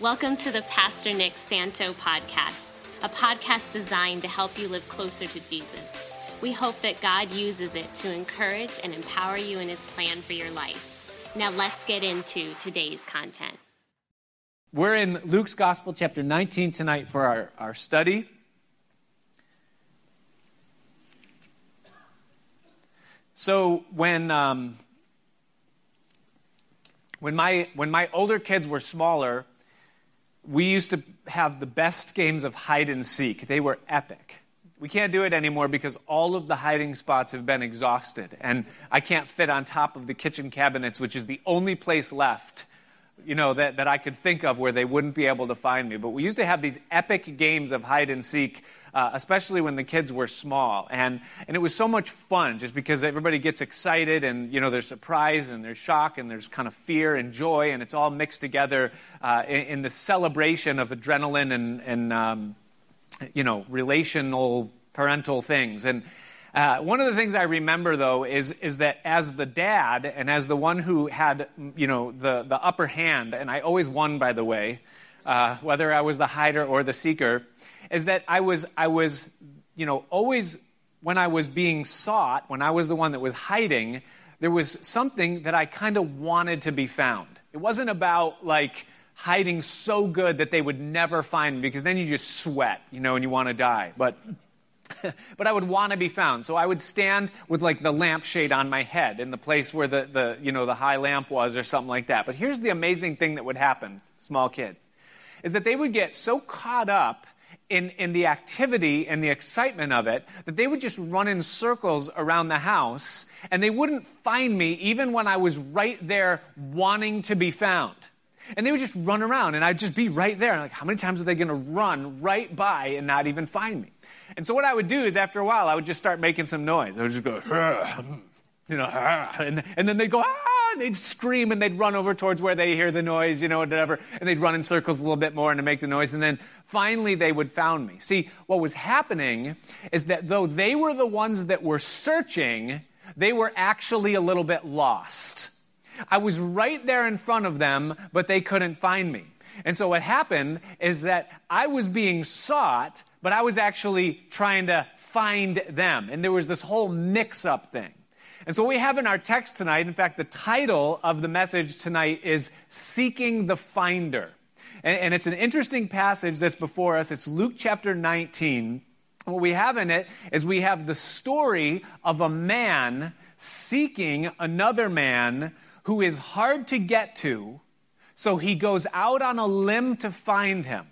Welcome to the Pastor Nick Santo podcast, a podcast designed to help you live closer to Jesus. We hope that God uses it to encourage and empower you in his plan for your life. Now let's get into today's content. We're in Luke's Gospel, chapter 19, tonight for our, our study. So, when, um, when, my, when my older kids were smaller, we used to have the best games of hide and seek. They were epic. We can't do it anymore because all of the hiding spots have been exhausted. And I can't fit on top of the kitchen cabinets, which is the only place left you know, that, that I could think of where they wouldn't be able to find me. But we used to have these epic games of hide and seek, uh, especially when the kids were small. And, and it was so much fun just because everybody gets excited and, you know, there's surprise and there's shock and there's kind of fear and joy and it's all mixed together uh, in, in, the celebration of adrenaline and, and um, you know, relational parental things. And, uh, one of the things I remember, though, is, is that as the dad and as the one who had, you know, the, the upper hand, and I always won, by the way, uh, whether I was the hider or the seeker, is that I was, I was, you know, always when I was being sought, when I was the one that was hiding, there was something that I kind of wanted to be found. It wasn't about like hiding so good that they would never find me because then you just sweat, you know, and you want to die. But but I would want to be found. So I would stand with like the lampshade on my head in the place where the, the, you know, the high lamp was or something like that. But here's the amazing thing that would happen, small kids, is that they would get so caught up in, in the activity and the excitement of it that they would just run in circles around the house and they wouldn't find me even when I was right there wanting to be found. And they would just run around and I'd just be right there. And like, how many times are they going to run right by and not even find me? And so what I would do is after a while, I would just start making some noise. I would just go, you know, and, and then they'd go, ah, they'd scream and they'd run over towards where they hear the noise, you know, whatever, and they'd run in circles a little bit more and to make the noise. And then finally they would found me. See, what was happening is that though they were the ones that were searching, they were actually a little bit lost. I was right there in front of them, but they couldn't find me. And so what happened is that I was being sought, but I was actually trying to find them. And there was this whole mix up thing. And so, we have in our text tonight, in fact, the title of the message tonight is Seeking the Finder. And, and it's an interesting passage that's before us. It's Luke chapter 19. What we have in it is we have the story of a man seeking another man who is hard to get to, so he goes out on a limb to find him.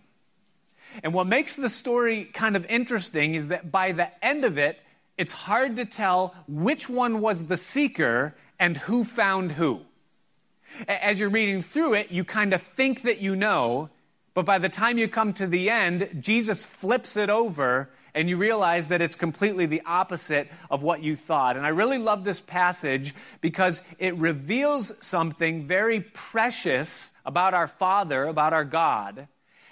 And what makes the story kind of interesting is that by the end of it, it's hard to tell which one was the seeker and who found who. As you're reading through it, you kind of think that you know, but by the time you come to the end, Jesus flips it over and you realize that it's completely the opposite of what you thought. And I really love this passage because it reveals something very precious about our Father, about our God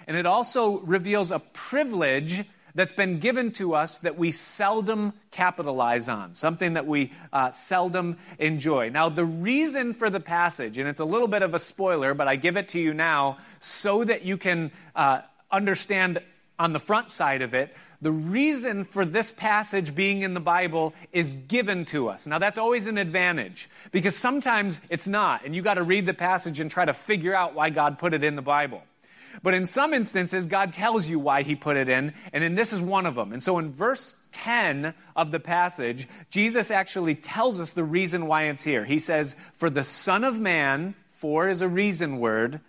and it also reveals a privilege that's been given to us that we seldom capitalize on, something that we uh, seldom enjoy. Now, the reason for the passage, and it's a little bit of a spoiler, but I give it to you now so that you can uh, understand on the front side of it. The reason for this passage being in the Bible is given to us. Now, that's always an advantage because sometimes it's not, and you got to read the passage and try to figure out why God put it in the Bible. But in some instances, God tells you why he put it in, and in this is one of them. And so in verse 10 of the passage, Jesus actually tells us the reason why it's here. He says, For the Son of Man, for is a reason word,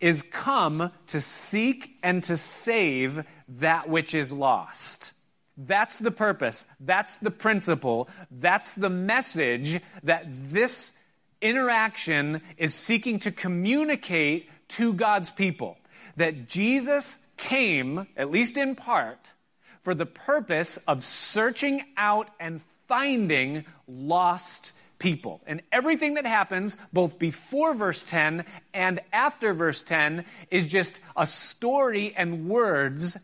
is come to seek and to save that which is lost. That's the purpose. That's the principle. That's the message that this interaction is seeking to communicate to God's people that Jesus came, at least in part, for the purpose of searching out and finding lost people. And everything that happens, both before verse 10 and after verse 10, is just a story and words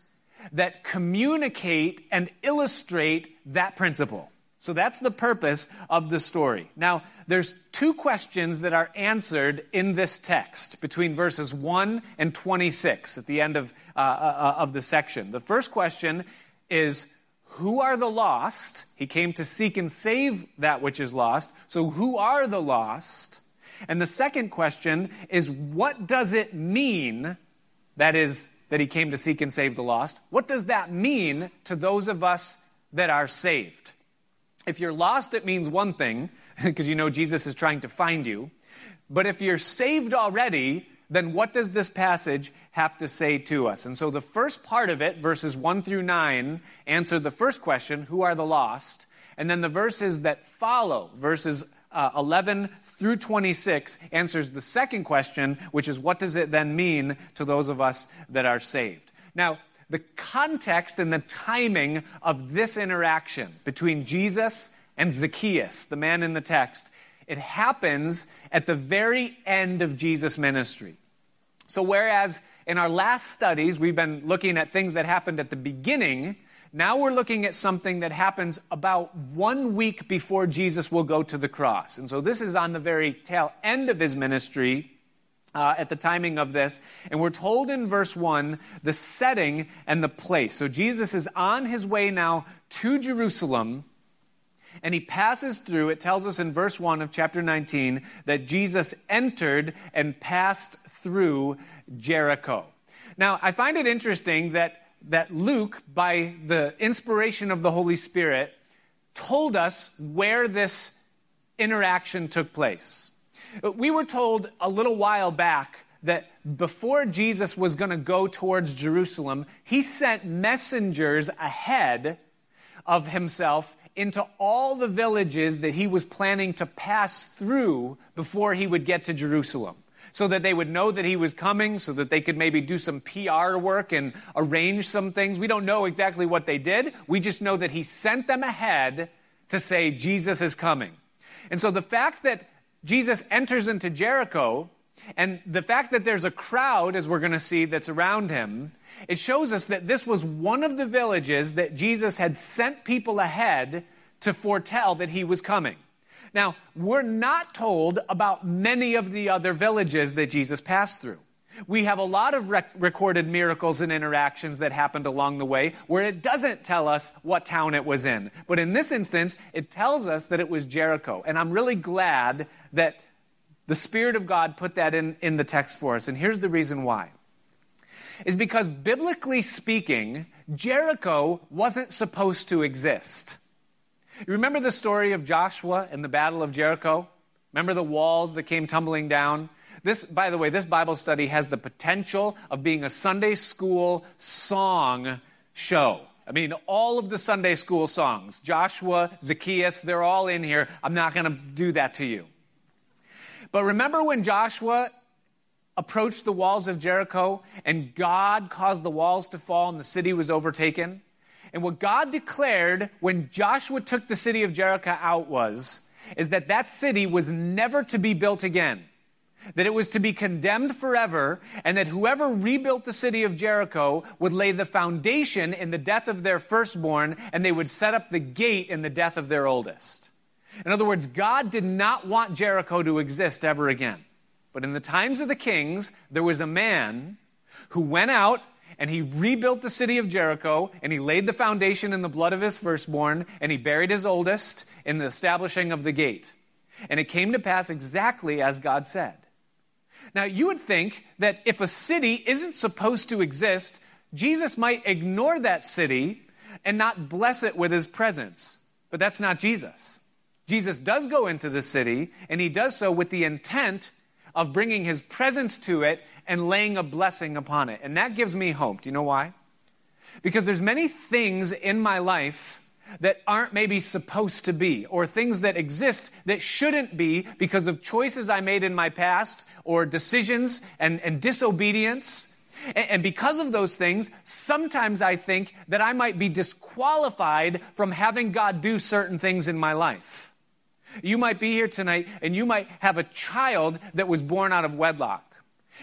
that communicate and illustrate that principle. So that's the purpose of the story. Now, there's two questions that are answered in this text between verses 1 and 26 at the end of, uh, uh, of the section. The first question is Who are the lost? He came to seek and save that which is lost. So, who are the lost? And the second question is What does it mean? That is, that he came to seek and save the lost. What does that mean to those of us that are saved? If you're lost, it means one thing, because you know Jesus is trying to find you. But if you're saved already, then what does this passage have to say to us? And so the first part of it, verses 1 through 9, answer the first question who are the lost? And then the verses that follow, verses uh, 11 through 26, answers the second question, which is what does it then mean to those of us that are saved? Now, the context and the timing of this interaction between Jesus and Zacchaeus, the man in the text, it happens at the very end of Jesus' ministry. So, whereas in our last studies we've been looking at things that happened at the beginning, now we're looking at something that happens about one week before Jesus will go to the cross. And so, this is on the very tail end of his ministry uh, at the timing of this. And we're told in verse 1 the setting and the place. So Jesus is on his way now to Jerusalem. And he passes through, it tells us in verse 1 of chapter 19 that Jesus entered and passed through Jericho. Now, I find it interesting that, that Luke, by the inspiration of the Holy Spirit, told us where this interaction took place. We were told a little while back that before Jesus was going to go towards Jerusalem, he sent messengers ahead of himself into all the villages that he was planning to pass through before he would get to Jerusalem. So that they would know that he was coming, so that they could maybe do some PR work and arrange some things. We don't know exactly what they did. We just know that he sent them ahead to say, Jesus is coming. And so the fact that Jesus enters into Jericho, and the fact that there's a crowd, as we're going to see, that's around him, it shows us that this was one of the villages that Jesus had sent people ahead to foretell that he was coming. Now, we're not told about many of the other villages that Jesus passed through. We have a lot of rec- recorded miracles and interactions that happened along the way where it doesn't tell us what town it was in. But in this instance, it tells us that it was Jericho. And I'm really glad that the Spirit of God put that in, in the text for us. And here's the reason why. Is because biblically speaking, Jericho wasn't supposed to exist. You remember the story of Joshua and the Battle of Jericho? Remember the walls that came tumbling down? This, by the way, this Bible study has the potential of being a Sunday school song show. I mean, all of the Sunday school songs, Joshua, Zacchaeus, they're all in here. I'm not going to do that to you. But remember when Joshua approached the walls of Jericho and God caused the walls to fall and the city was overtaken? And what God declared when Joshua took the city of Jericho out was, is that that city was never to be built again. That it was to be condemned forever, and that whoever rebuilt the city of Jericho would lay the foundation in the death of their firstborn, and they would set up the gate in the death of their oldest. In other words, God did not want Jericho to exist ever again. But in the times of the kings, there was a man who went out and he rebuilt the city of Jericho and he laid the foundation in the blood of his firstborn and he buried his oldest in the establishing of the gate. And it came to pass exactly as God said. Now, you would think that if a city isn't supposed to exist, Jesus might ignore that city and not bless it with his presence. But that's not Jesus. Jesus does go into the city, and he does so with the intent of bringing his presence to it and laying a blessing upon it. And that gives me hope. Do you know why? Because there's many things in my life that aren't maybe supposed to be, or things that exist that shouldn't be because of choices I made in my past, or decisions and, and disobedience. And, and because of those things, sometimes I think that I might be disqualified from having God do certain things in my life. You might be here tonight and you might have a child that was born out of wedlock.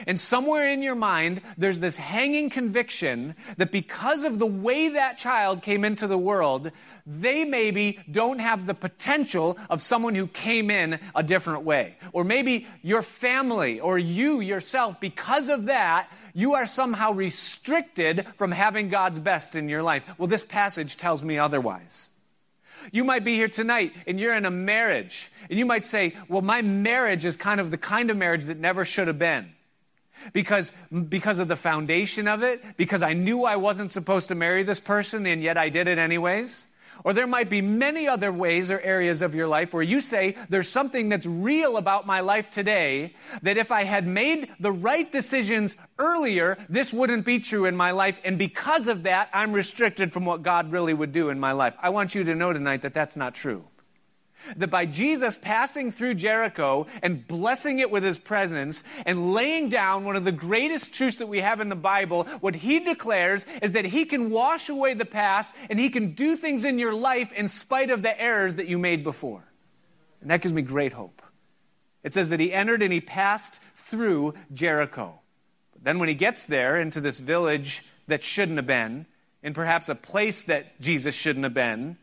And somewhere in your mind, there's this hanging conviction that because of the way that child came into the world, they maybe don't have the potential of someone who came in a different way. Or maybe your family or you yourself, because of that, you are somehow restricted from having God's best in your life. Well, this passage tells me otherwise. You might be here tonight and you're in a marriage, and you might say, Well, my marriage is kind of the kind of marriage that never should have been. Because because of the foundation of it because i knew i wasn't supposed to marry this person and yet i did it anyways or there might be many other ways or areas of your life where you say there's something that's real about my life today that if i had made the right decisions earlier this wouldn't be true in my life. And because of that i'm restricted from what god really would do in my life. I want you to know tonight that that's not true that by Jesus passing through Jericho and blessing it with his presence and laying down one of the greatest truths that we have in the Bible, what he declares is that he can wash away the past and he can do things in your life in spite of the errors that you made before. And that gives me great hope. It says that he entered and he passed through Jericho. But then when he gets there into this village that shouldn't have been, in perhaps a place that Jesus shouldn't have been,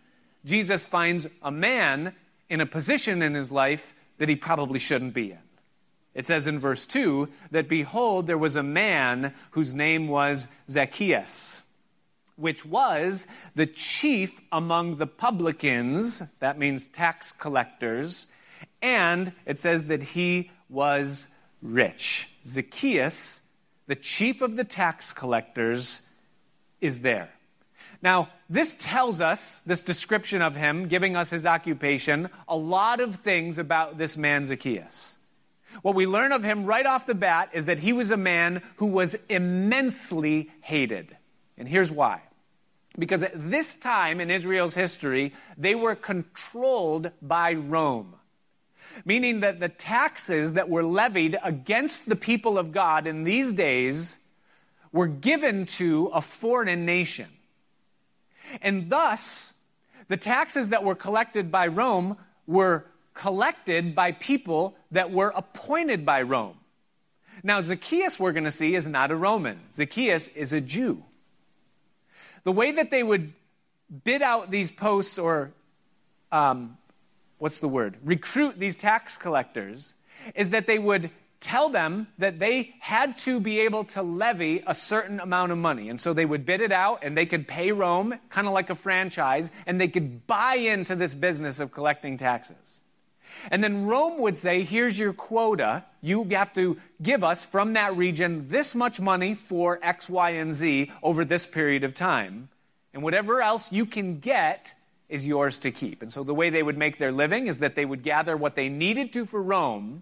Jesus finds a man in a position in his life that he probably shouldn't be in. It says in verse 2 that behold, there was a man whose name was Zacchaeus, which was the chief among the publicans, that means tax collectors, and it says that he was rich. Zacchaeus, the chief of the tax collectors, is there. Now, this tells us, this description of him, giving us his occupation, a lot of things about this man Zacchaeus. What we learn of him right off the bat is that he was a man who was immensely hated. And here's why. Because at this time in Israel's history, they were controlled by Rome. Meaning that the taxes that were levied against the people of God in these days were given to a foreign nation. And thus, the taxes that were collected by Rome were collected by people that were appointed by Rome. Now, Zacchaeus, we're going to see, is not a Roman. Zacchaeus is a Jew. The way that they would bid out these posts or, um, what's the word, recruit these tax collectors is that they would tell them that they had to be able to levy a certain amount of money. And so they would bid it out and they could pay Rome, kind of like a franchise, and they could buy into this business of collecting taxes. And then Rome would say, here's your quota. You have to give us from that region this much money for X, Y, and Z over this period of time. And whatever else you can get is yours to keep. And so the way they would make their living is that they would gather what they needed to for Rome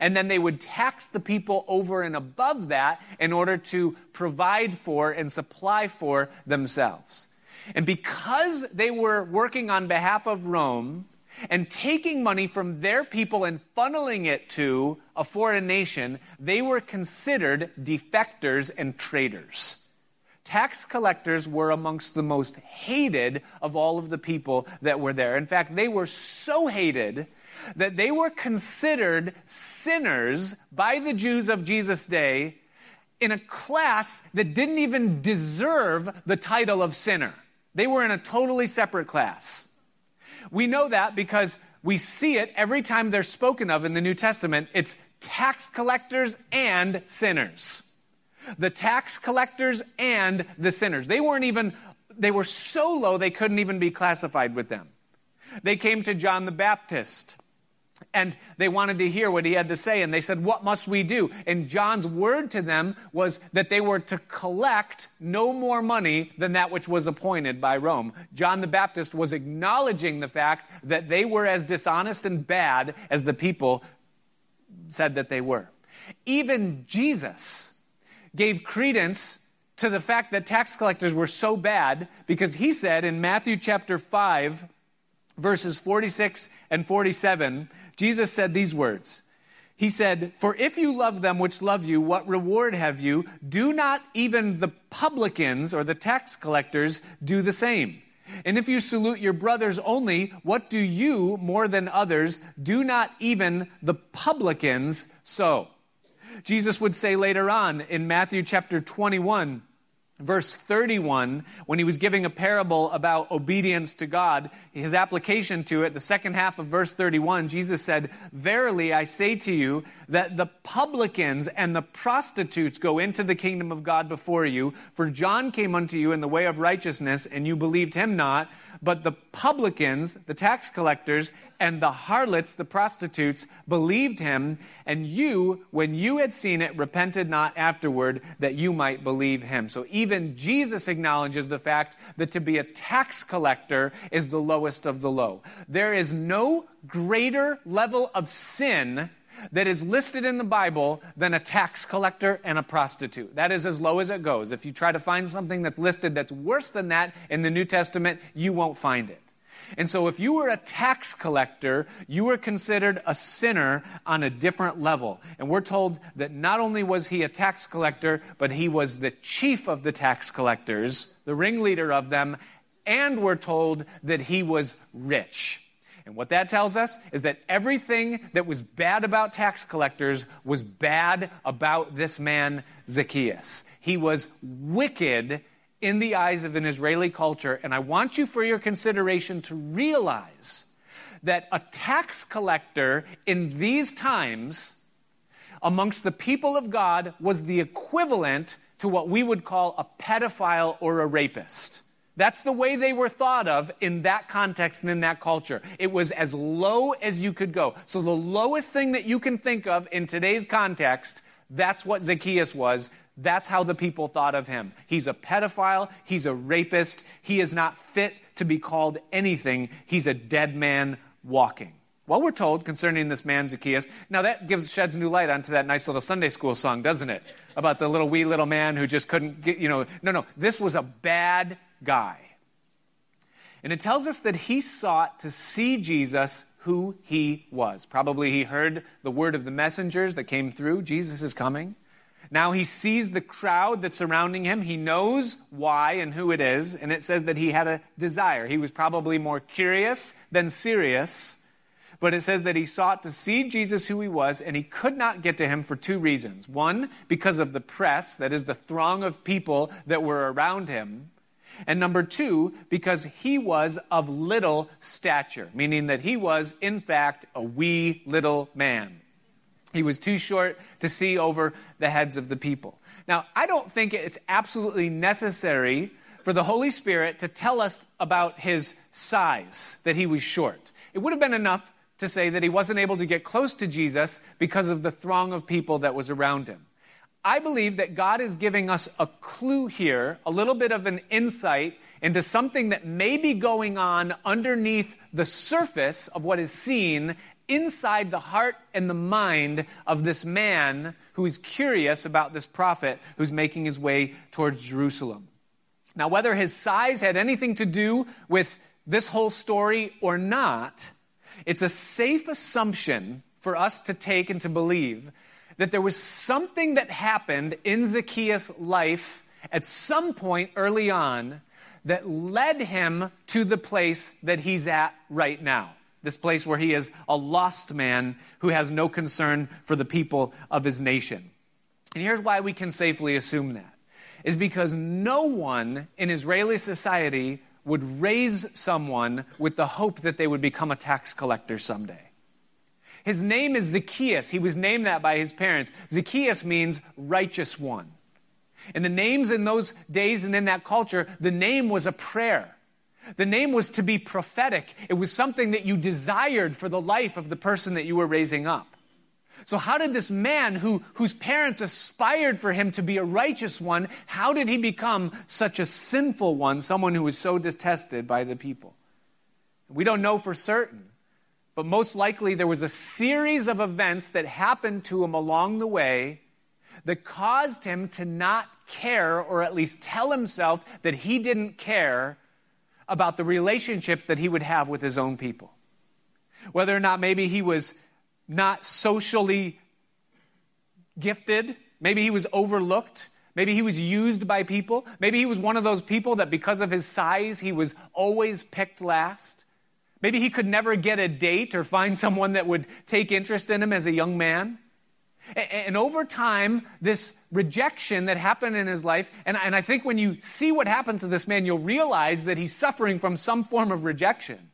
and then they would tax the people over and above that in order to provide for and supply for themselves. And because they were working on behalf of Rome and taking money from their people and funneling it to a foreign nation, they were considered defectors and traitors. Tax collectors were amongst the most hated of all of the people that were there. In fact, they were so hated that they were considered sinners by the Jews of Jesus' day in a class that didn't even deserve the title of sinner. They were in a totally separate class. We know that because we see it every time they're spoken of in the New Testament. It's tax collectors and sinners. The tax collectors and the sinners. They weren't even, they were so low they couldn't even be classified with them. They came to John the Baptist and they wanted to hear what he had to say. And they said, What must we do? And John's word to them was that they were to collect no more money than that which was appointed by Rome. John the Baptist was acknowledging the fact that they were as dishonest and bad as the people said that they were. Even Jesus gave credence to the fact that tax collectors were so bad because he said in Matthew chapter 5, verses 46 and 47, Jesus said these words. He said, For if you love them which love you, what reward have you? Do not even the publicans or the tax collectors do the same. And if you salute your brothers only, what do you more than others? Do not even the publicans so. Jesus would say later on in Matthew chapter 21, verse 31, when he was giving a parable about obedience to God, his application to it, the second half of verse 31, Jesus said, Verily I say to you that the publicans and the prostitutes go into the kingdom of God before you. For John came unto you in the way of righteousness, and you believed him not. But the publicans, the tax collectors, and the harlots, the prostitutes, believed him, and you, when you had seen it, repented not afterward that you might believe him. So even Jesus acknowledges the fact that to be a tax collector is the lowest of the low. There is no greater level of sin that is listed in the Bible than a tax collector and a prostitute. That is as low as it goes. If you try to find something that's listed that's worse than that in the New Testament, you won't find it. And so, if you were a tax collector, you were considered a sinner on a different level. And we're told that not only was he a tax collector, but he was the chief of the tax collectors, the ringleader of them, and we're told that he was rich. And what that tells us is that everything that was bad about tax collectors was bad about this man, Zacchaeus. He was wicked in the eyes of an Israeli culture. And I want you, for your consideration, to realize that a tax collector in these times amongst the people of God was the equivalent to what we would call a pedophile or a rapist. That's the way they were thought of in that context and in that culture. It was as low as you could go. So, the lowest thing that you can think of in today's context, that's what Zacchaeus was. That's how the people thought of him. He's a pedophile. He's a rapist. He is not fit to be called anything. He's a dead man walking. Well, we're told concerning this man Zacchaeus. Now that gives sheds new light onto that nice little Sunday school song, doesn't it? About the little wee little man who just couldn't get, you know. No, no. This was a bad guy. And it tells us that he sought to see Jesus who he was. Probably he heard the word of the messengers that came through Jesus is coming. Now he sees the crowd that's surrounding him. He knows why and who it is. And it says that he had a desire. He was probably more curious than serious. But it says that he sought to see Jesus who he was, and he could not get to him for two reasons. One, because of the press, that is, the throng of people that were around him. And number two, because he was of little stature, meaning that he was, in fact, a wee little man. He was too short to see over the heads of the people. Now, I don't think it's absolutely necessary for the Holy Spirit to tell us about his size, that he was short. It would have been enough to say that he wasn't able to get close to Jesus because of the throng of people that was around him. I believe that God is giving us a clue here, a little bit of an insight into something that may be going on underneath the surface of what is seen inside the heart and the mind of this man who is curious about this prophet who's making his way towards Jerusalem. Now, whether his size had anything to do with this whole story or not, it's a safe assumption for us to take and to believe that there was something that happened in Zacchaeus' life at some point early on that led him to the place that he's at right now. This place where he is a lost man who has no concern for the people of his nation. And here's why we can safely assume that is because no one in Israeli society would raise someone with the hope that they would become a tax collector someday. His name is Zacchaeus. He was named that by his parents. Zacchaeus means righteous one. And the names in those days and in that culture, the name was a prayer. The name was to be prophetic. It was something that you desired for the life of the person that you were raising up. So, how did this man who, whose parents aspired for him to be a righteous one, how did he become such a sinful one, someone who was so detested by the people? We don't know for certain. But most likely, there was a series of events that happened to him along the way that caused him to not care, or at least tell himself that he didn't care about the relationships that he would have with his own people. Whether or not maybe he was not socially gifted, maybe he was overlooked, maybe he was used by people, maybe he was one of those people that because of his size, he was always picked last. Maybe he could never get a date or find someone that would take interest in him as a young man. And over time, this rejection that happened in his life, and, I think when you see what happened to this man, you'll realize that he's suffering from some form of rejection.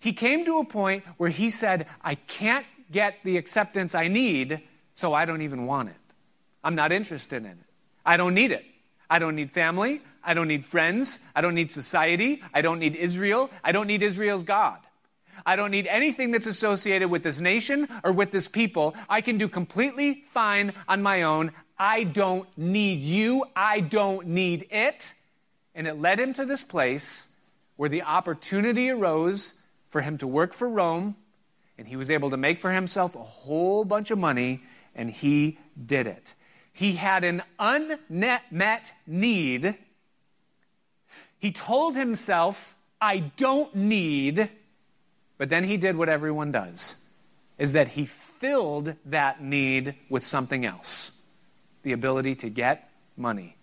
He came to a point where he said, I can't get the acceptance I need, so I don't even want it. I'm not interested in it. I don't need it. I don't need family. I don't need friends. I don't need society. I don't need Israel. I don't need Israel's God. I don't need anything that's associated with this nation or with this people. I can do completely fine on my own. I don't need you. I don't need it. And it led him to this place where the opportunity arose for him to work for Rome, and he was able to make for himself a whole bunch of money, and he did it. He had an unmet need. He told himself, I don't need but then he did what everyone does is that he filled that need with something else the ability to get money,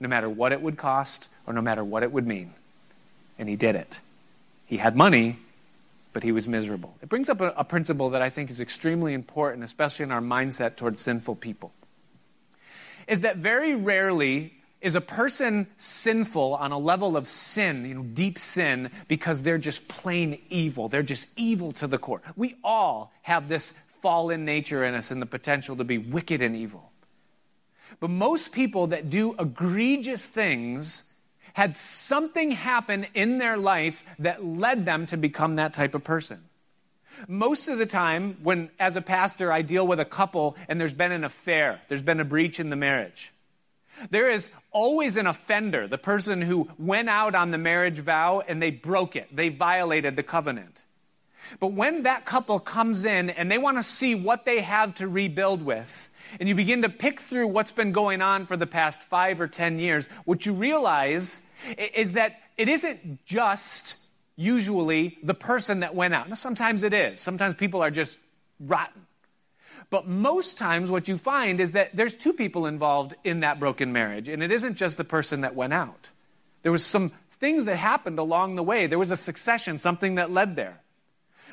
no matter what it would cost or no matter what it would mean. And he did it. He had money, but he was miserable. It brings up a, a principle that I think is extremely important, especially in our mindset towards sinful people. Is that very rarely is a person sinful on a level of sin, you know, deep sin, because they're just plain evil? They're just evil to the core. We all have this fallen nature in us and the potential to be wicked and evil. But most people that do egregious things had something happen in their life that led them to become that type of person. Most of the time, when as a pastor I deal with a couple and there's been an affair, there's been a breach in the marriage, there is always an offender, the person who went out on the marriage vow and they broke it, they violated the covenant. But when that couple comes in and they want to see what they have to rebuild with, and you begin to pick through what's been going on for the past five or ten years, what you realize is that it isn't just usually the person that went out. Now, sometimes it is. Sometimes people are just rotten. But most times, what you find is that there's two people involved in that broken marriage, and it isn't just the person that went out. There was some things that happened along the way. There was a succession, something that led there.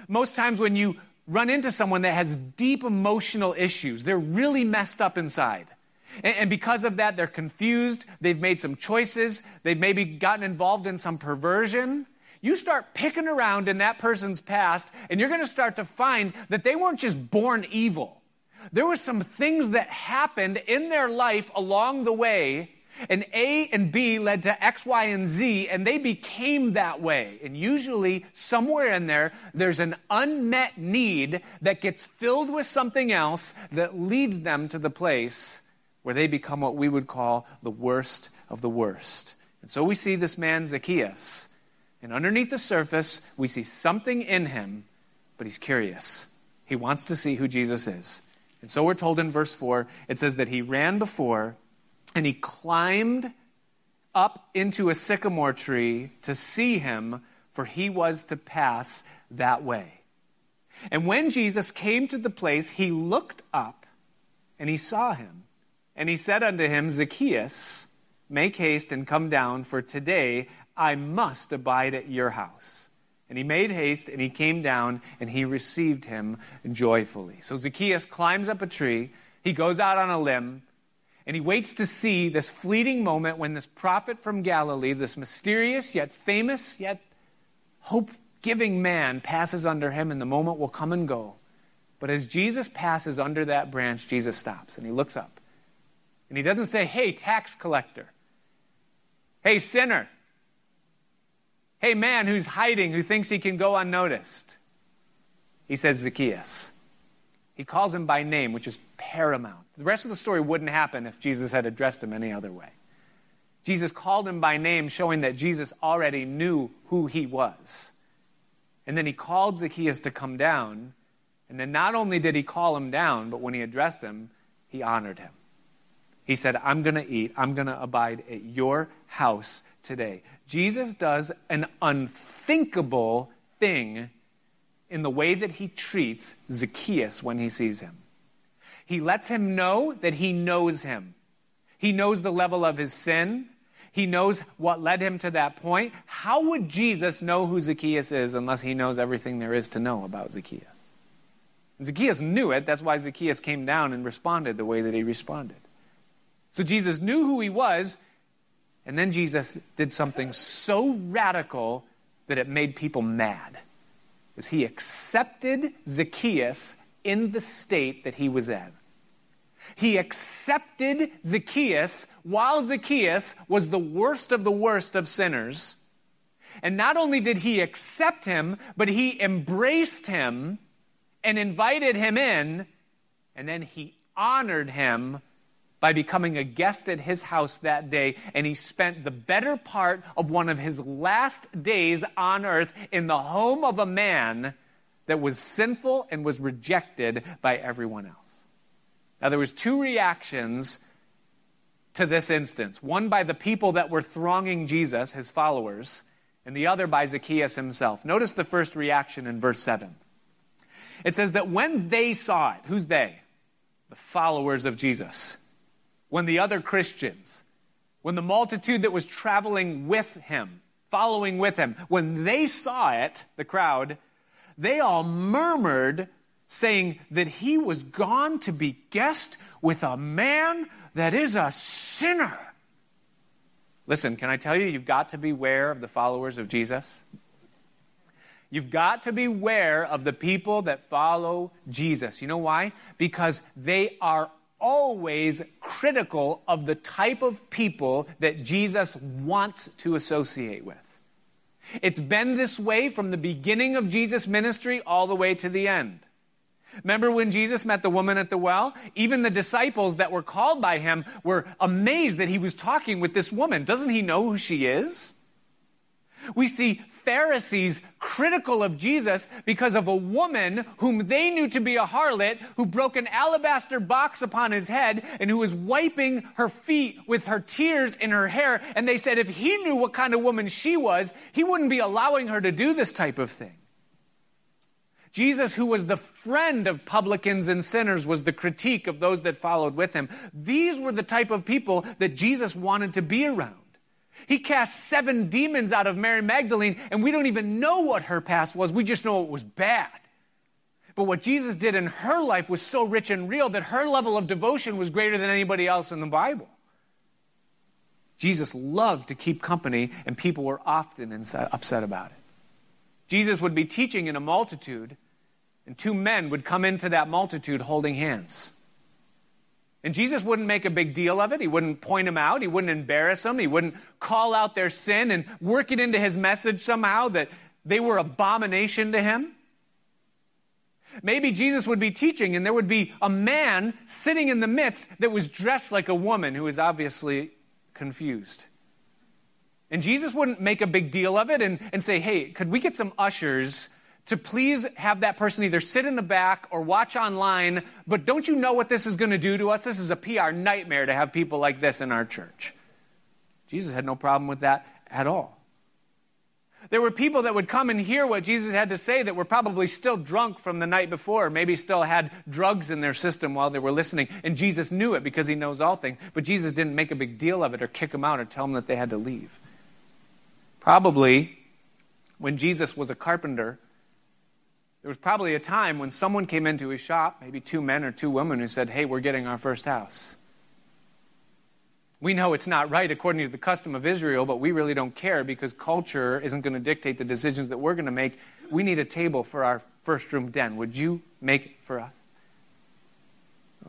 Most times, when you run into someone that has deep emotional issues, they're really messed up inside. And, because of that, they're confused. They've made some choices. They've maybe gotten involved in some perversion. You start picking around in that person's past, and you're going to start to find that they weren't just born evil. There were some things that happened in their life along the way, and A and B led to X, Y, and Z, and they became that way. And usually, somewhere in there, there's an unmet need that gets filled with something else that leads them to the place where they become what we would call the worst of the worst. And so we see this man, Zacchaeus, and underneath the surface, we see something in him, but he's curious. He wants to see who Jesus is. And so we're told in verse 4, it says that he ran before and he climbed up into a sycamore tree to see him, for he was to pass that way. And when Jesus came to the place, he looked up and he saw him. And he said unto him, Zacchaeus, make haste and come down, for today I must abide at your house. And he made haste and he came down and he received him joyfully. So Zacchaeus climbs up a tree, he goes out on a limb, and he waits to see this fleeting moment when this prophet from Galilee, this mysterious yet famous yet hope giving man, passes under him, and the moment will come and go. But as Jesus passes under that branch, Jesus stops and he looks up. And he doesn't say, Hey, tax collector. Hey, sinner. Hey, man who's hiding, who thinks he can go unnoticed. He says, Zacchaeus. He calls him by name, which is paramount. The rest of the story wouldn't happen if Jesus had addressed him any other way. Jesus called him by name, showing that Jesus already knew who he was. And then he called Zacchaeus to come down. And then not only did he call him down, but when he addressed him, he honored him. He said, I'm going to eat, I'm going to abide at your house today. Jesus does an unthinkable thing in the way that he treats Zacchaeus when he sees him. He lets him know that he knows him. He knows the level of his sin. He knows what led him to that point. How would Jesus know who Zacchaeus is unless he knows everything there is to know about Zacchaeus? And Zacchaeus knew it. That's why Zacchaeus came down and responded the way that he responded. So Jesus knew who he was, and then Jesus did something so radical that it made people mad. Is he accepted Zacchaeus in the state that he was in. He accepted Zacchaeus while Zacchaeus was the worst of the worst of sinners. And not only did he accept him, but he embraced him and invited him in, and then he honored him by becoming a guest at his house that day, and he spent the better part of one of his last days on earth in the home of a man that was sinful and was rejected by everyone else. Now there was two reactions to this instance. One by the people that were thronging Jesus, his followers, and the other by Zacchaeus himself. Notice the first reaction in verse 7. It says that when they saw it, who's they? The followers of Jesus. When the other Christians, when the multitude that was traveling with him, following with him, when they saw it, the crowd, they all murmured, saying that he was gone to be guest with a man that is a sinner. Listen, can I tell you, you've got to beware of the followers of Jesus? You've got to beware of the people that follow Jesus. You know why? Because they are always critical of the type of people that Jesus wants to associate with. It's been this way from the beginning of Jesus' ministry all the way to the end. Remember when Jesus met the woman at the well? Even the disciples that were called by him were amazed that he was talking with this woman. Doesn't he know who she is? We see Pharisees critical of Jesus because of a woman whom they knew to be a harlot who broke an alabaster box upon his head and who was wiping her feet with her tears in her hair. And they said if he knew what kind of woman she was, he wouldn't be allowing her to do this type of thing. Jesus, who was the friend of publicans and sinners, was the critique of those that followed with him. These were the type of people that Jesus wanted to be around. He cast seven demons out of Mary Magdalene, and we don't even know what her past was. We just know it was bad. But what Jesus did in her life was so rich and real that her level of devotion was greater than anybody else in the Bible. Jesus loved to keep company, and people were often upset about it. Jesus would be teaching in a multitude, and two men would come into that multitude holding hands. And Jesus wouldn't make a big deal of it. He wouldn't point them out. He wouldn't embarrass them. He wouldn't call out their sin and work it into his message somehow that they were abomination to him. Maybe Jesus would be teaching and there would be a man sitting in the midst that was dressed like a woman who was obviously confused. And Jesus wouldn't make a big deal of it and, and say, hey, could we get some ushers to please have that person either sit in the back or watch online. But don't you know what this is going to do to us? This is a PR nightmare to have people like this in our church. Jesus had no problem with that at all. There were people that would come and hear what Jesus had to say that were probably still drunk from the night before, maybe still had drugs in their system while they were listening. And Jesus knew it because he knows all things. But Jesus didn't make a big deal of it or kick them out or tell them that they had to leave. Probably when Jesus was a carpenter, there was probably a time when someone came into his shop, maybe two men or two women, who said, Hey, we're getting our first house. We know it's not right according to the custom of Israel, but we really don't care because culture isn't going to dictate the decisions that we're going to make. We need a table for our first room den. Would you make it for us?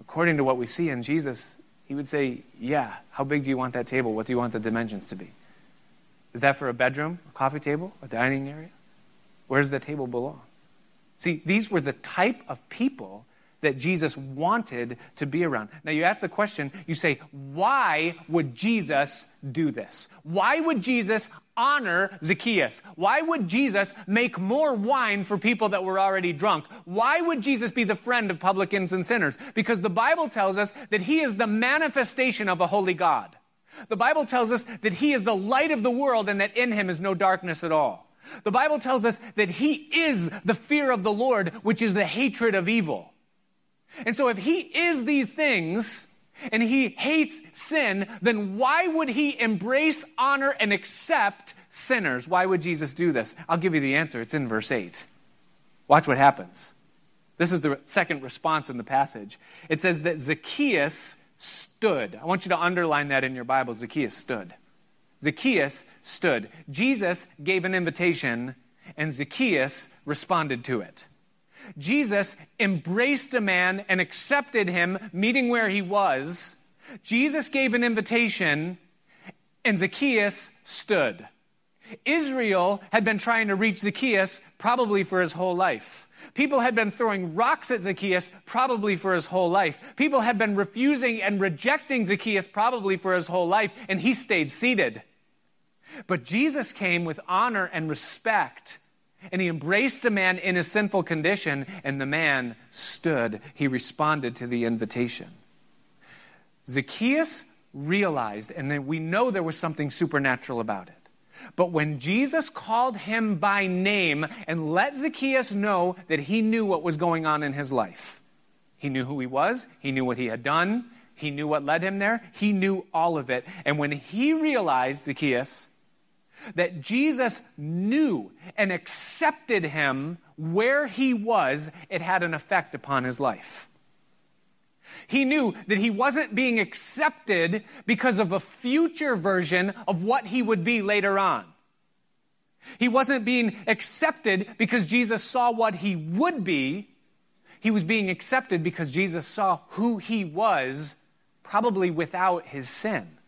According to what we see in Jesus, he would say, Yeah, how big do you want that table? What do you want the dimensions to be? Is that for a bedroom, a coffee table, a dining area? Where does the table belong? See, these were the type of people that Jesus wanted to be around. Now, you ask the question, you say, why would Jesus do this? Why would Jesus honor Zacchaeus? Why would Jesus make more wine for people that were already drunk? Why would Jesus be the friend of publicans and sinners? Because the Bible tells us that he is the manifestation of a holy God. The Bible tells us that he is the light of the world and that in him is no darkness at all. The Bible tells us that he is the fear of the Lord, which is the hatred of evil. And so if he is these things and he hates sin, then why would he embrace, honor, and accept sinners? Why would Jesus do this? I'll give you the answer. It's in verse 8. Watch what happens. This is the second response in the passage. It says that Zacchaeus stood. I want you to underline that in your Bible. Zacchaeus stood. Zacchaeus stood. Jesus gave an invitation, and Zacchaeus responded to it. Jesus embraced a man and accepted him, meeting where he was. Jesus gave an invitation, and Zacchaeus stood. Israel had been trying to reach Zacchaeus probably for his whole life. People had been throwing rocks at Zacchaeus probably for his whole life. People had been refusing and rejecting Zacchaeus probably for his whole life, and he stayed seated. But Jesus came with honor and respect, and he embraced a man in his sinful condition, and the man stood. He responded to the invitation. Zacchaeus realized, and then we know there was something supernatural about it. But when Jesus called him by name and let Zacchaeus know that he knew what was going on in his life, he knew who he was, he knew what he had done, he knew what led him there, he knew all of it. And when he realized, Zacchaeus, that Jesus knew and accepted him where he was, it had an effect upon his life. He knew that he wasn't being accepted because of a future version of what he would be later on. He wasn't being accepted because Jesus saw what he would be. He was being accepted because Jesus saw who he was, probably without his sin.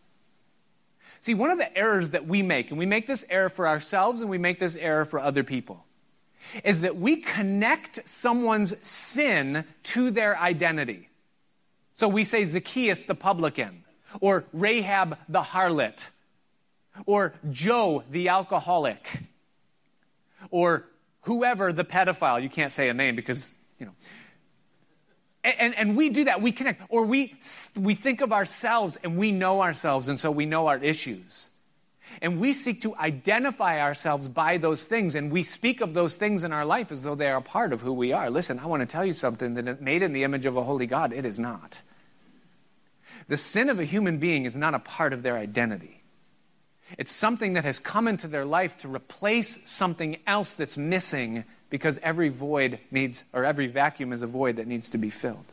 See, one of the errors that we make, and we make this error for ourselves and we make this error for other people, is that we connect someone's sin to their identity. So we say Zacchaeus the publican, or Rahab the harlot, or Joe the alcoholic, or whoever the pedophile. You can't say a name because, you know. And, and we do that. We connect. Or we, we think of ourselves and we know ourselves, and so we know our issues. And we seek to identify ourselves by those things, and we speak of those things in our life as though they are a part of who we are. Listen, I want to tell you something that made in the image of a holy God, it is not. The sin of a human being is not a part of their identity. It's something that has come into their life to replace something else that's missing because every void needs, or every vacuum is a void that needs to be filled.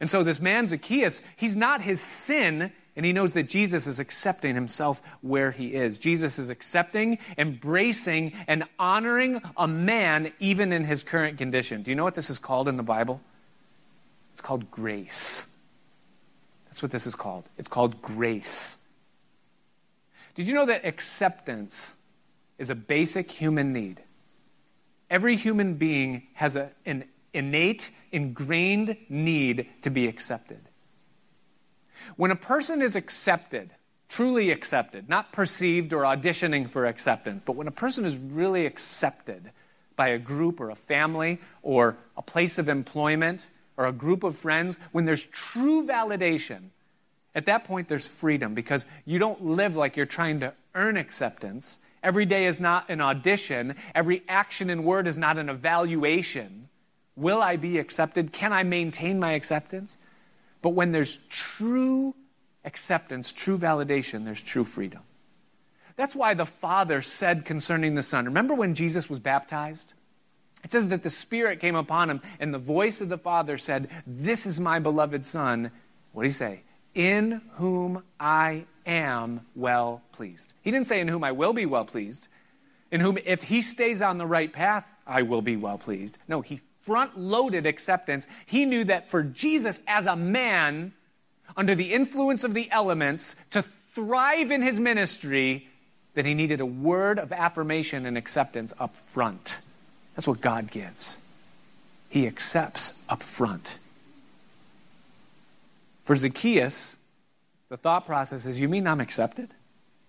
And so this man, Zacchaeus, he's not his sin, and he knows that Jesus is accepting himself where he is. Jesus is accepting, embracing, and honoring a man even in his current condition. Do you know what this is called in the Bible? It's called grace. That's what this is called. It's called grace. Did you know that acceptance is a basic human need? Every human being has a, an innate, ingrained need to be accepted. When a person is accepted, truly accepted, not perceived or auditioning for acceptance, but when a person is really accepted by a group or a family or a place of employment or a group of friends, when there's true validation, at that point there's freedom because you don't live like you're trying to earn acceptance. Every day is not an audition, every action and word is not an evaluation. Will I be accepted? Can I maintain my acceptance? But when there's true acceptance, true validation, there's true freedom. That's why the Father said concerning the Son. Remember when Jesus was baptized? It says that the Spirit came upon him, and the voice of the Father said, This is my beloved Son. What did he say? In whom I am well pleased. He didn't say, In whom I will be well pleased. In whom, if he stays on the right path, I will be well pleased. No, he front loaded acceptance. He knew that for Jesus as a man, under the influence of the elements, to thrive in his ministry, that he needed a word of affirmation and acceptance up front. That's what God gives. He accepts up front. For Zacchaeus, the thought process is you mean I'm accepted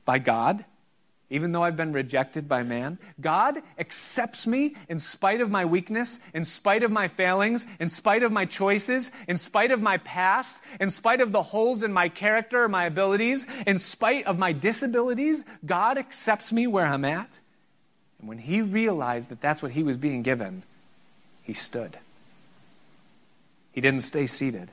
by God? Even though I've been rejected by man, God accepts me in spite of my weakness, in spite of my failings, in spite of my choices, in spite of my past, in spite of the holes in my character my abilities, in spite of my disabilities. God accepts me where I'm at. And when he realized that that's what he was being given, he stood. He didn't stay seated.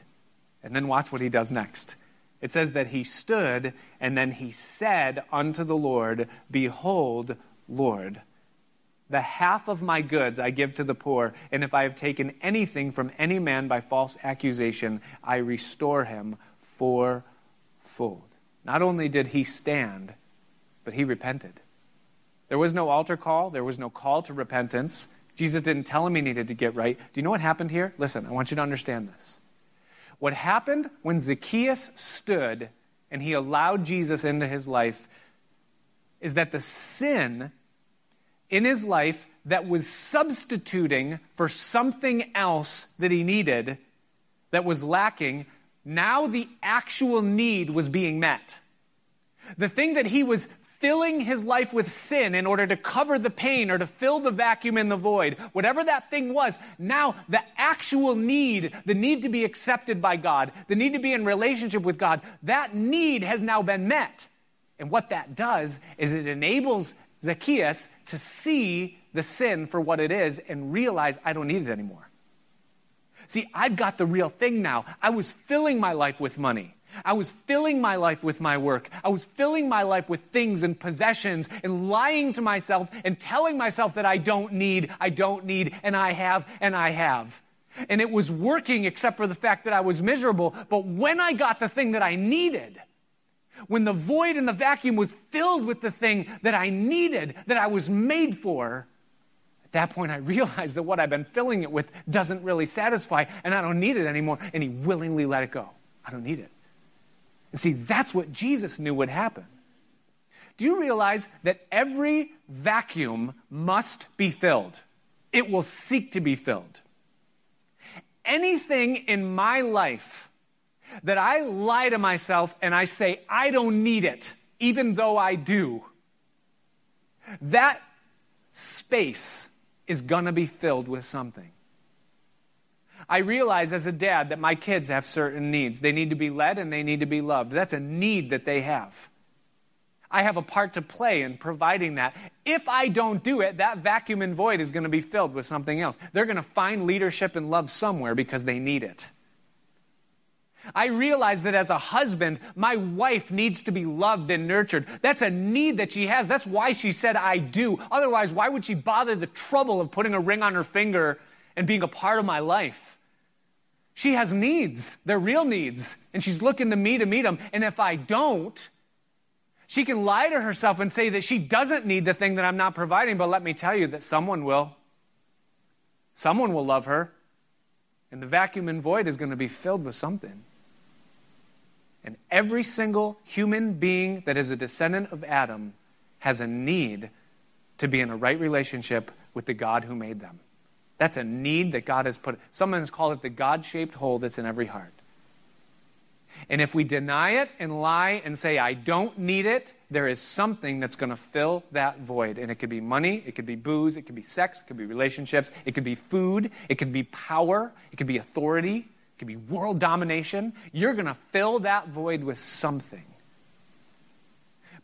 And then watch what he does next. It says that he stood and then he said unto the Lord, Behold, Lord. The half of my goods I give to the poor, and if I have taken anything from any man by false accusation, I restore him fourfold. Not only did he stand, but he repented. There was no altar call, there was no call to repentance. Jesus didn't tell him he needed to get right. Do you know what happened here? Listen, I want you to understand this. What happened when Zacchaeus stood and he allowed Jesus into his life is that the sin in his life that was substituting for something else that he needed that was lacking, now the actual need was being met. The thing that he was filling his life with sin in order to cover the pain or to fill the vacuum in the void, whatever that thing was, now the actual need, the need to be accepted by God, the need to be in relationship with God, that need has now been met. And what that does is it enables Zacchaeus to see the sin for what it is and realize I don't need it anymore. See, I've got the real thing now. I was filling my life with money. I was filling my life with my work. I was filling my life with things and possessions and lying to myself and telling myself that I don't need, I don't need, and I have, and I have. And it was working except for the fact that I was miserable. But when I got the thing that I needed, when the void and the vacuum was filled with the thing that I needed, that I was made for, at that point I realized that what I've been filling it with doesn't really satisfy and I don't need it anymore. And He willingly let it go. I don't need it. And see, that's what Jesus knew would happen. Do you realize that every vacuum must be filled? It will seek to be filled. Anything in my life that I lie to myself and I say, I don't need it, even though I do, that space is going to be filled with something. I realize as a dad that my kids have certain needs. They need to be led and they need to be loved. That's a need that they have. I have a part to play in providing that. If I don't do it, that vacuum and void is going to be filled with something else. They're going to find leadership and love somewhere because they need it. I realize that as a husband, my wife needs to be loved and nurtured. That's a need that she has. That's why she said, I do. Otherwise, why would she bother the trouble of putting a ring on her finger and being a part of my life? She has needs. They're real needs. And she's looking to me to meet them. And if I don't, she can lie to herself and say that she doesn't need the thing that I'm not providing. But let me tell you that someone will. Someone will love her. And the vacuum and void is going to be filled with something. And every single human being that is a descendant of Adam has a need to be in a right relationship with the God who made them. That's a need that God has put. Someone has called it the God shaped hole that's in every heart. And if we deny it and lie and say, I don't need it, there is something that's going to fill that void. And it could be money, it could be booze, it could be sex, it could be relationships, it could be food, it could be power, it could be authority, it could be world domination. You're going to fill that void with something.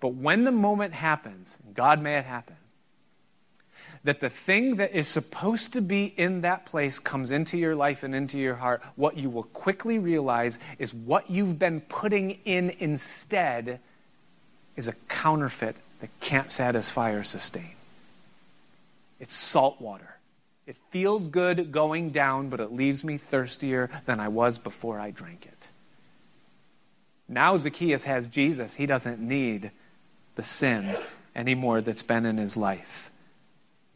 But when the moment happens, God may it happen, that the thing that is supposed to be in that place comes into your life and into your heart, what you will quickly realize is what you've been putting in instead is a counterfeit that can't satisfy or sustain. It's salt water. It feels good going down, but it leaves me thirstier than I was before I drank it. Now Zacchaeus has Jesus. He doesn't need the sin anymore that's been in his life.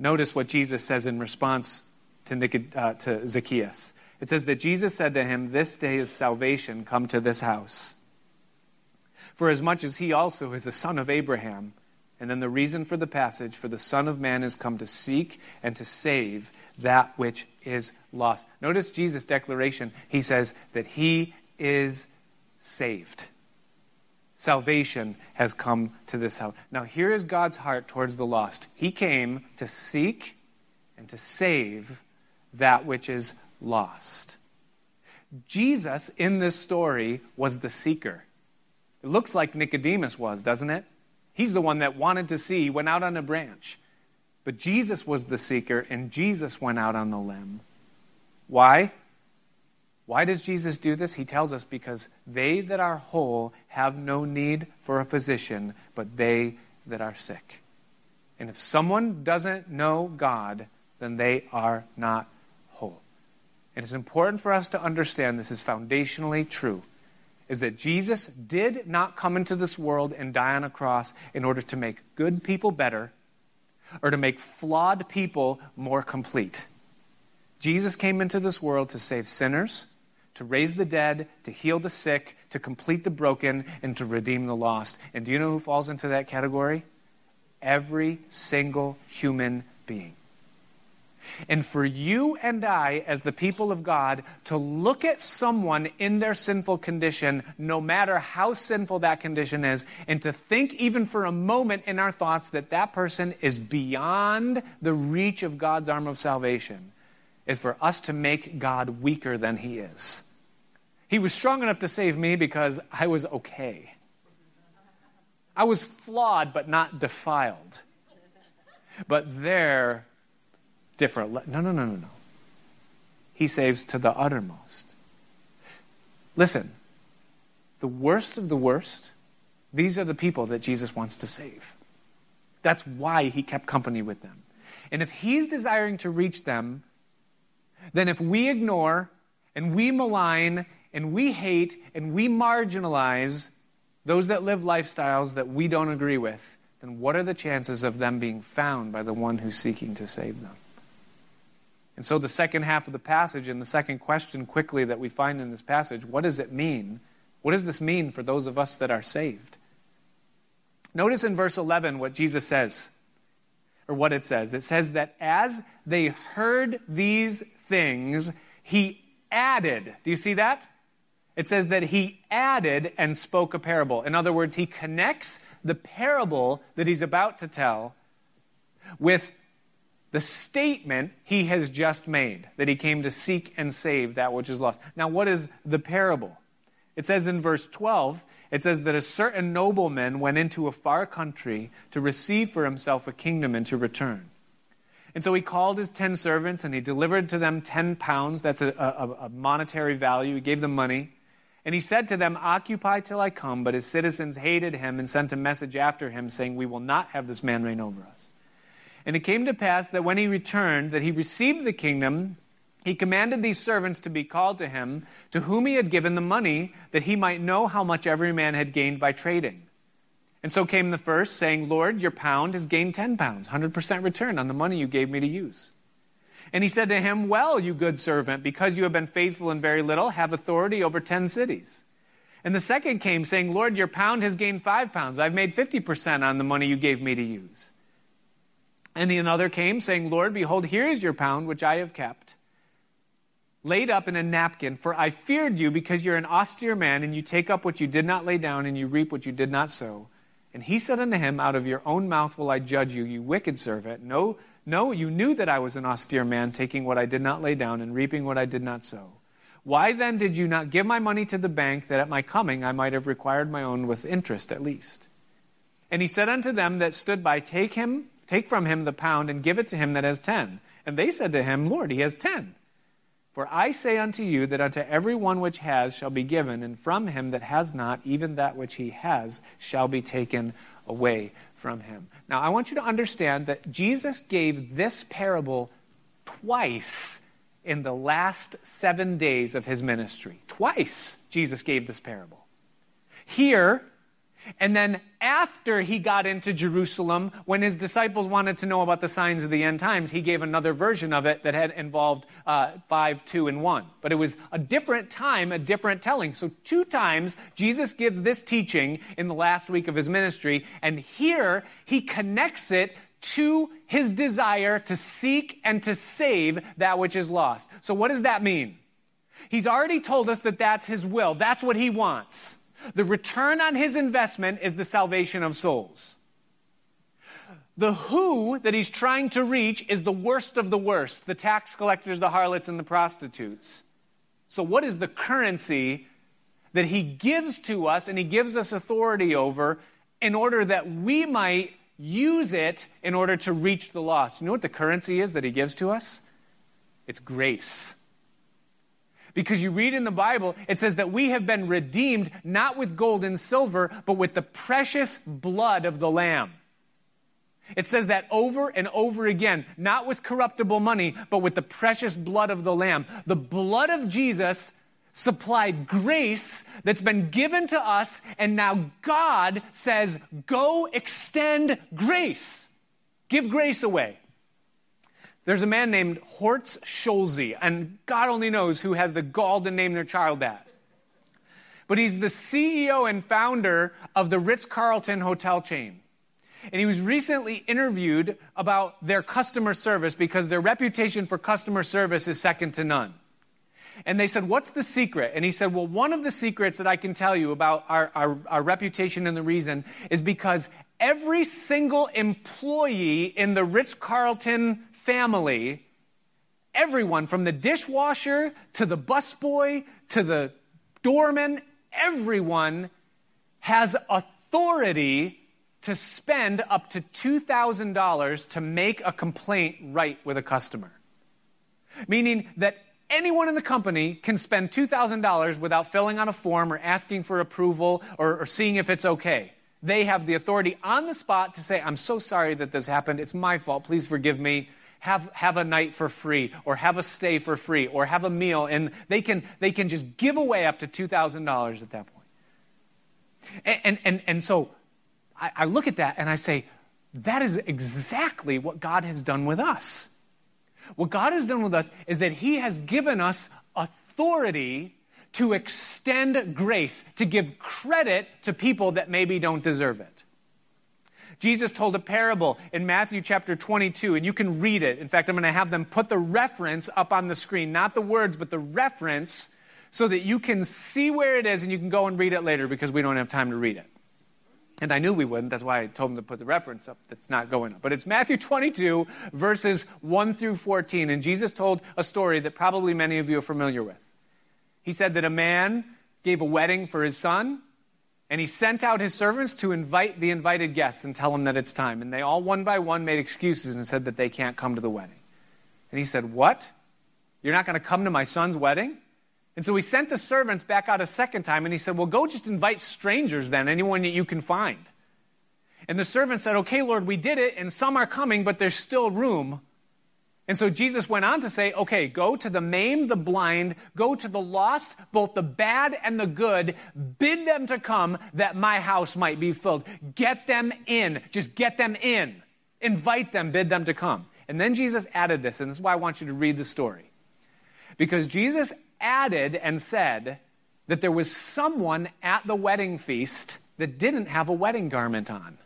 Notice what Jesus says in response to, Nicod- uh, to Zacchaeus. It says that Jesus said to him, This day is salvation come to this house. For as much as he also is a son of Abraham, and then the reason for the passage, for the Son of Man is come to seek and to save that which is lost. Notice Jesus' declaration. He says that he is saved. Salvation has come to this house. Now, here is God's heart towards the lost. He came to seek and to save that which is lost. Jesus, in this story, was the seeker. It looks like Nicodemus was, doesn't it? He's the one that wanted to see, went out on a branch. But Jesus was the seeker, and Jesus went out on the limb. Why? Why does Jesus do this? He tells us because they that are whole have no need for a physician, but they that are sick. And if someone doesn't know God, then they are not whole. And it's important for us to understand this is foundationally true is that Jesus did not come into this world and die on a cross in order to make good people better or to make flawed people more complete. Jesus came into this world to save sinners, to raise the dead, to heal the sick, to complete the broken, and to redeem the lost. And do you know who falls into that category? Every single human being. And for you and I, as the people of God, to look at someone in their sinful condition, no matter how sinful that condition is, and to think even for a moment in our thoughts that that person is beyond the reach of God's arm of salvation, is for us to make God weaker than He is. He was strong enough to save me because I was okay. I was flawed but not defiled. But there, different. No, no, no, no, no. He saves to the uttermost. Listen, the worst of the worst, these are the people that Jesus wants to save. That's why he kept company with them. And if he's desiring to reach them, then if we ignore and we malign and we hate and we marginalize those that live lifestyles that we don't agree with, then what are the chances of them being found by the one who's seeking to save them? And so, the second half of the passage and the second question quickly that we find in this passage what does it mean? What does this mean for those of us that are saved? Notice in verse 11 what Jesus says, or what it says. It says that as they heard these things, he added. Do you see that? It says that he added and spoke a parable. In other words, he connects the parable that he's about to tell with the statement he has just made that he came to seek and save that which is lost. Now, what is the parable? It says in verse 12, it says that a certain nobleman went into a far country to receive for himself a kingdom and to return. And so he called his ten servants and he delivered to them ten pounds. That's a, a, a monetary value. He gave them money. And he said to them, Occupy till I come. But his citizens hated him and sent a message after him, saying, We will not have this man reign over us. And it came to pass that when he returned, that he received the kingdom, he commanded these servants to be called to him, to whom he had given the money, that he might know how much every man had gained by trading. And so came the first, saying, Lord, your pound has gained ten pounds, 100% return on the money you gave me to use. And he said to him, Well, you good servant, because you have been faithful in very little, have authority over ten cities. And the second came, saying, Lord, your pound has gained five pounds. I've made 50% on the money you gave me to use. And the another came, saying, Lord, behold, here is your pound, which I have kept, laid up in a napkin, for I feared you, because you're an austere man, and you take up what you did not lay down, and you reap what you did not sow. And he said unto him, Out of your own mouth will I judge you, you wicked servant. No, no, you knew that I was an austere man, taking what I did not lay down, and reaping what I did not sow. Why then did you not give my money to the bank, that at my coming I might have required my own with interest at least? And he said unto them that stood by, Take him Take from him the pound and give it to him that has ten. And they said to him, Lord, he has ten. For I say unto you that unto every one which has shall be given, and from him that has not, even that which he has shall be taken away from him. Now, I want you to understand that Jesus gave this parable twice in the last seven days of his ministry. Twice, Jesus gave this parable. Here, and then after he got into Jerusalem, when his disciples wanted to know about the signs of the end times, he gave another version of it that had involved uh, 5, 2, and 1. But it was a different time, a different telling. So, two times Jesus gives this teaching in the last week of his ministry, and here he connects it to his desire to seek and to save that which is lost. So, what does that mean? He's already told us that that's his will, that's what he wants. The return on his investment is the salvation of souls. The who that he's trying to reach is the worst of the worst the tax collectors, the harlots, and the prostitutes. So, what is the currency that he gives to us and he gives us authority over in order that we might use it in order to reach the lost? You know what the currency is that he gives to us? It's grace. Because you read in the Bible, it says that we have been redeemed not with gold and silver, but with the precious blood of the Lamb. It says that over and over again, not with corruptible money, but with the precious blood of the Lamb. The blood of Jesus supplied grace that's been given to us, and now God says, Go extend grace. Give grace away. There's a man named Horst Schulze, and God only knows who had the gall to name their child that. But he's the CEO and founder of the Ritz Carlton hotel chain. And he was recently interviewed about their customer service because their reputation for customer service is second to none. And they said, What's the secret? And he said, Well, one of the secrets that I can tell you about our, our, our, reputation and the reason is because every single employee in the Ritz Carlton family, everyone from the dishwasher to the busboy to the doorman, everyone has authority to spend up to $2,000 to make a complaint right with a customer. Meaning that anyone in the company can spend $2,000 without filling out a form or asking for approval or, or, seeing if it's okay. They have the authority on the spot to say, I'm so sorry that this happened. It's my fault. Please forgive me. Have, have a night for free or have a stay for free or have a meal. And they can, they can just give away up to $2,000 at that point. And, and, and, and so I, I look at that and I say, that is exactly what God has done with us. What God has done with us is that He has given us authority to extend grace, to give credit to people that maybe don't deserve it. Jesus told a parable in Matthew chapter 22, and you can read it. In fact, I'm going to have them put the reference up on the screen, not the words, but the reference, so that you can see where it is and you can go and read it later because we don't have time to read it. And I knew we wouldn't. That's why I told them to put the reference up that's not going up. But it's Matthew 22, verses 1 through 14. And Jesus told a story that probably many of you are familiar with. He said that a man gave a wedding for his son, and he sent out his servants to invite the invited guests and tell them that it's time. And they all, one by one, made excuses and said that they can't come to the wedding. And he said, What? You're not going to come to my son's wedding? And so he sent the servants back out a second time and he said, Well, go just invite strangers then, anyone that you can find. And the servants said, Okay, Lord, we did it, and some are coming, but there's still room. And so Jesus went on to say, Okay, go to the maimed, the blind, go to the lost, both the bad and the good, bid them to come that my house might be filled. Get them in. Just get them in. Invite them, bid them to come. And then Jesus added this, and this is why I want you to read the story. Because Jesus added and said that there was someone at the wedding feast that didn't have a wedding garment on.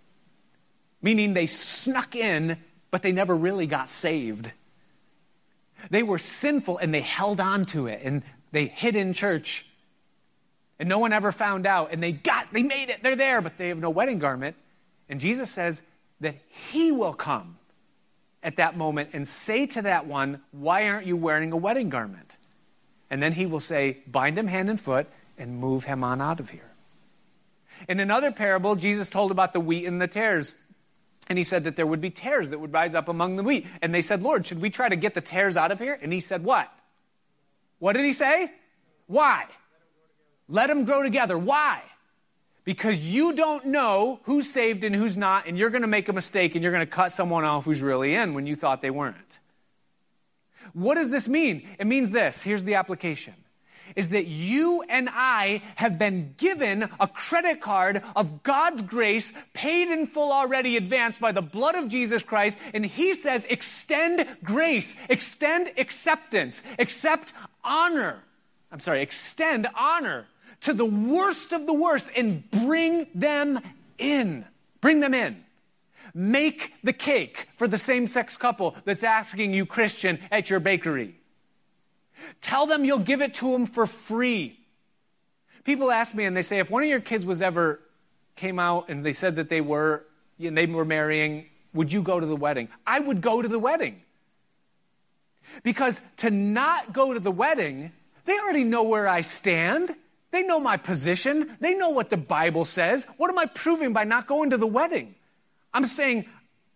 Meaning they snuck in, but they never really got saved. They were sinful and they held on to it and they hid in church. And no one ever found out. And they got, they made it, they're there, but they have no wedding garment. And Jesus says that He will come at that moment and say to that one, Why aren't you wearing a wedding garment? And then he will say, Bind him hand and foot and move him on out of here. In another parable, Jesus told about the wheat and the tares. And he said that there would be tares that would rise up among the wheat. And they said, Lord, should we try to get the tares out of here? And he said, What? What did he say? Why? Let them grow together. Why? Because you don't know who's saved and who's not, and you're going to make a mistake and you're going to cut someone off who's really in when you thought they weren't. What does this mean? It means this. Here's the application is that you and I have been given a credit card of God's grace, paid in full already advanced by the blood of Jesus Christ. And He says, extend grace, extend acceptance, accept honor. I'm sorry, extend honor to the worst of the worst and bring them in. Bring them in. Make the cake for the same sex couple that's asking you, Christian, at your bakery. Tell them you'll give it to them for free. People ask me and they say, if one of your kids was ever came out and they said that they were, and they were marrying, would you go to the wedding? I would go to the wedding. Because to not go to the wedding, they already know where I stand. They know my position. They know what the Bible says. What am I proving by not going to the wedding? I'm saying,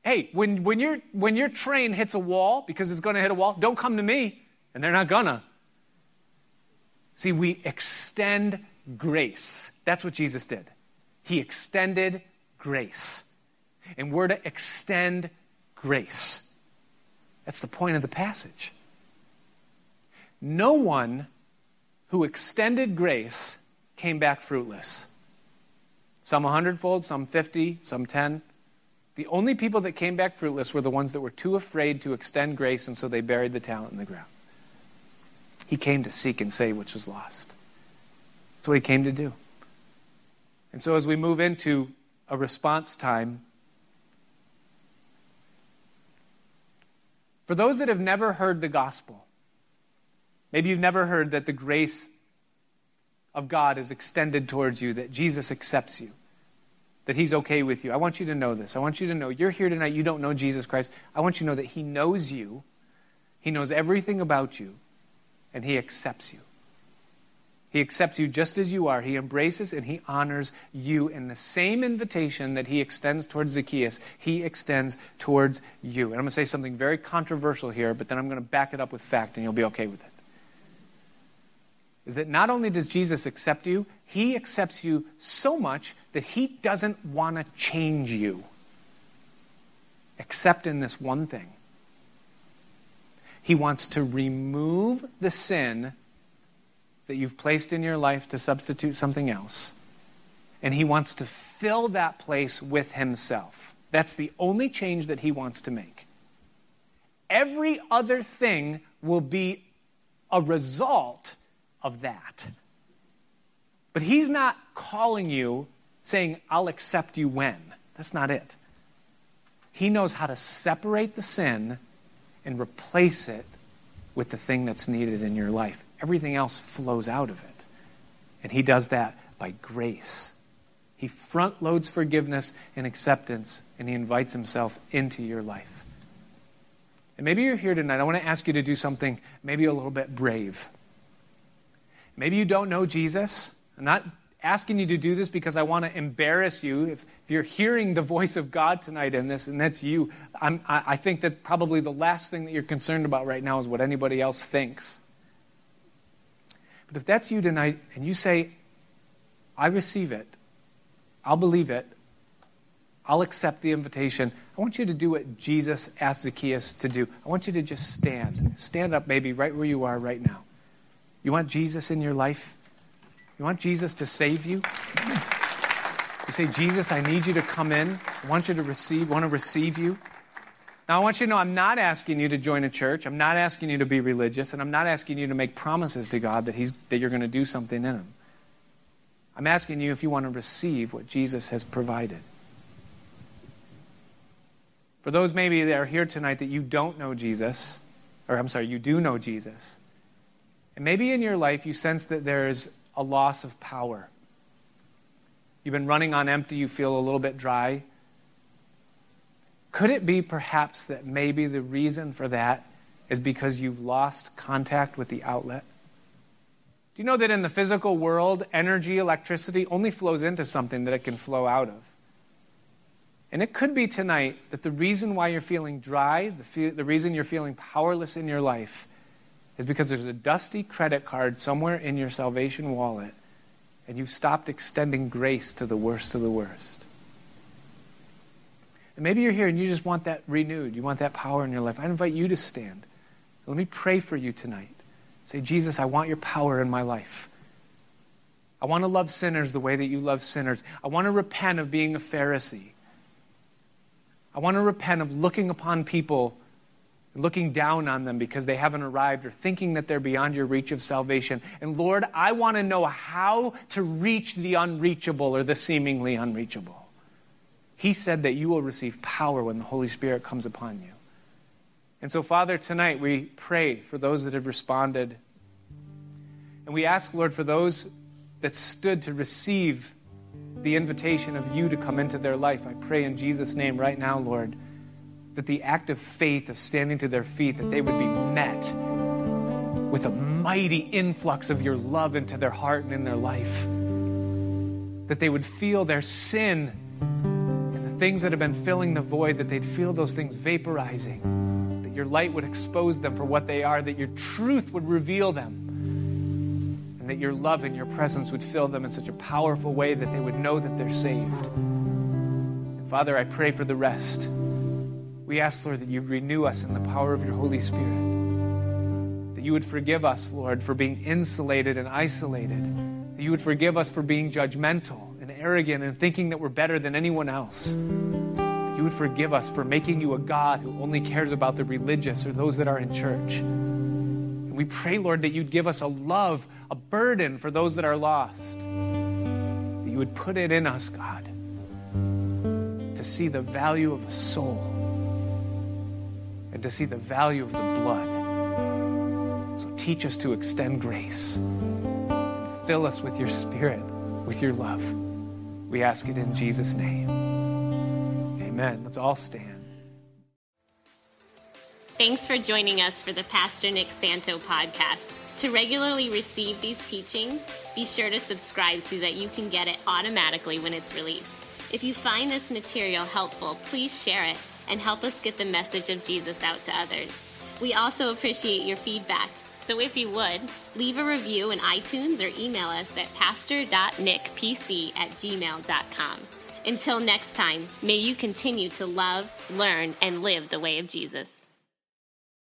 hey, when, when, your, when your train hits a wall, because it's going to hit a wall, don't come to me. And they're not gonna. See, we extend grace. That's what Jesus did. He extended grace. and we're to extend grace. That's the point of the passage. No one who extended grace came back fruitless. Some a hundredfold, some 50, some 10. The only people that came back fruitless were the ones that were too afraid to extend grace, and so they buried the talent in the ground. He came to seek and save which was lost. That's what he came to do. And so as we move into a response time, for those that have never heard the gospel, maybe you've never heard that the grace of God is extended towards you, that Jesus accepts you, that He's okay with you. I want you to know this. I want you to know you're here tonight, you don't know Jesus Christ. I want you to know that He knows you, He knows everything about you, and He accepts you. He accepts you just as you are. He embraces and he honors you in the same invitation that he extends towards Zacchaeus. He extends towards you. And I'm going to say something very controversial here, but then I'm going to back it up with fact and you'll be okay with it. Is that not only does Jesus accept you, he accepts you so much that he doesn't want to change you, except in this one thing. He wants to remove the sin that you've placed in your life to substitute something else. And he wants to fill that place with himself. That's the only change that he wants to make. Every other thing will be a result of that. But he's not calling you saying, I'll accept you when. That's not it. He knows how to separate the sin and replace it with the thing that's needed in your life everything else flows out of it. And he does that by grace. He front loads forgiveness and acceptance, and he invites himself into your life. And maybe you're here tonight. I want to ask you to do something maybe a little bit brave. Maybe you don't know Jesus. I'm not asking you to do this because I want to embarrass you. If, if you're hearing the voice of God tonight in this, and that's you, I'm, I, I think that probably the last thing that you're concerned about right now is what anybody else thinks. But if that's you tonight and you say, I receive it, I'll believe it, I'll accept the invitation, I want you to do what Jesus asked Zacchaeus to do. I want you to just stand. Stand up, maybe, right where you are right now. You want Jesus in your life? You want Jesus to save you? You say, Jesus, I need you to come in. I want you to receive, want to receive you. Now, I want you to know I'm not asking you to join a church. I'm not asking you to be religious. And I'm not asking you to make promises to God that, he's, that you're going to do something in Him. I'm asking you if you want to receive what Jesus has provided. For those maybe that are here tonight that you don't know Jesus, or I'm sorry, you do know Jesus, and maybe in your life you sense that there's a loss of power. You've been running on empty, you feel a little bit dry. Could it be perhaps that maybe the reason for that is because you've lost contact with the outlet? Do you know that in the physical world, energy, electricity only flows into something that it can flow out of? And it could be tonight that the reason why you're feeling dry, the, fe- the reason you're feeling powerless in your life, is because there's a dusty credit card somewhere in your salvation wallet, and you've stopped extending grace to the worst of the worst. And maybe you're here and you just want that renewed. You want that power in your life. I invite you to stand. Let me pray for you tonight. Say, Jesus, I want your power in my life. I want to love sinners the way that you love sinners. I want to repent of being a Pharisee. I want to repent of looking upon people, looking down on them because they haven't arrived or thinking that they're beyond your reach of salvation. And Lord, I want to know how to reach the unreachable or the seemingly unreachable. He said that you will receive power when the Holy Spirit comes upon you. And so, Father, tonight we pray for those that have responded. And we ask, Lord, for those that stood to receive the invitation of you to come into their life. I pray in Jesus' name right now, Lord, that the act of faith of standing to their feet, that they would be met with a mighty influx of your love into their heart and in their life. That they would feel their sin and the things that have been filling the void, that they'd feel those things vaporizing, that your light would expose them for what they are, that your truth would reveal them, and that your love and your presence would fill them in such a powerful way that they would know that they're saved. And Father, I pray for the rest. We ask, Lord, that you renew us in the power of your Holy Spirit. That you would forgive us, Lord, for being insulated and isolated. That you would forgive us for being judgmental and arrogant and thinking that we're better than anyone else. That you would forgive us for making you a God who only cares about the religious or those that are in church. And we pray, Lord, that you'd give us a love, a burden for those that are lost. That you would put it in us, God, to see the value of a soul and to see the value of the blood. So teach us to extend grace. Fill us with your spirit, with your love. We ask it in Jesus' name. Amen. Let's all stand. Thanks for joining us for the Pastor Nick Santo podcast. To regularly receive these teachings, be sure to subscribe so that you can get it automatically when it's released. If you find this material helpful, please share it and help us get the message of Jesus out to others. We also appreciate your feedback. So if you would, leave a review in iTunes or email us at pastor.nickpc at gmail.com. Until next time, may you continue to love, learn, and live the way of Jesus.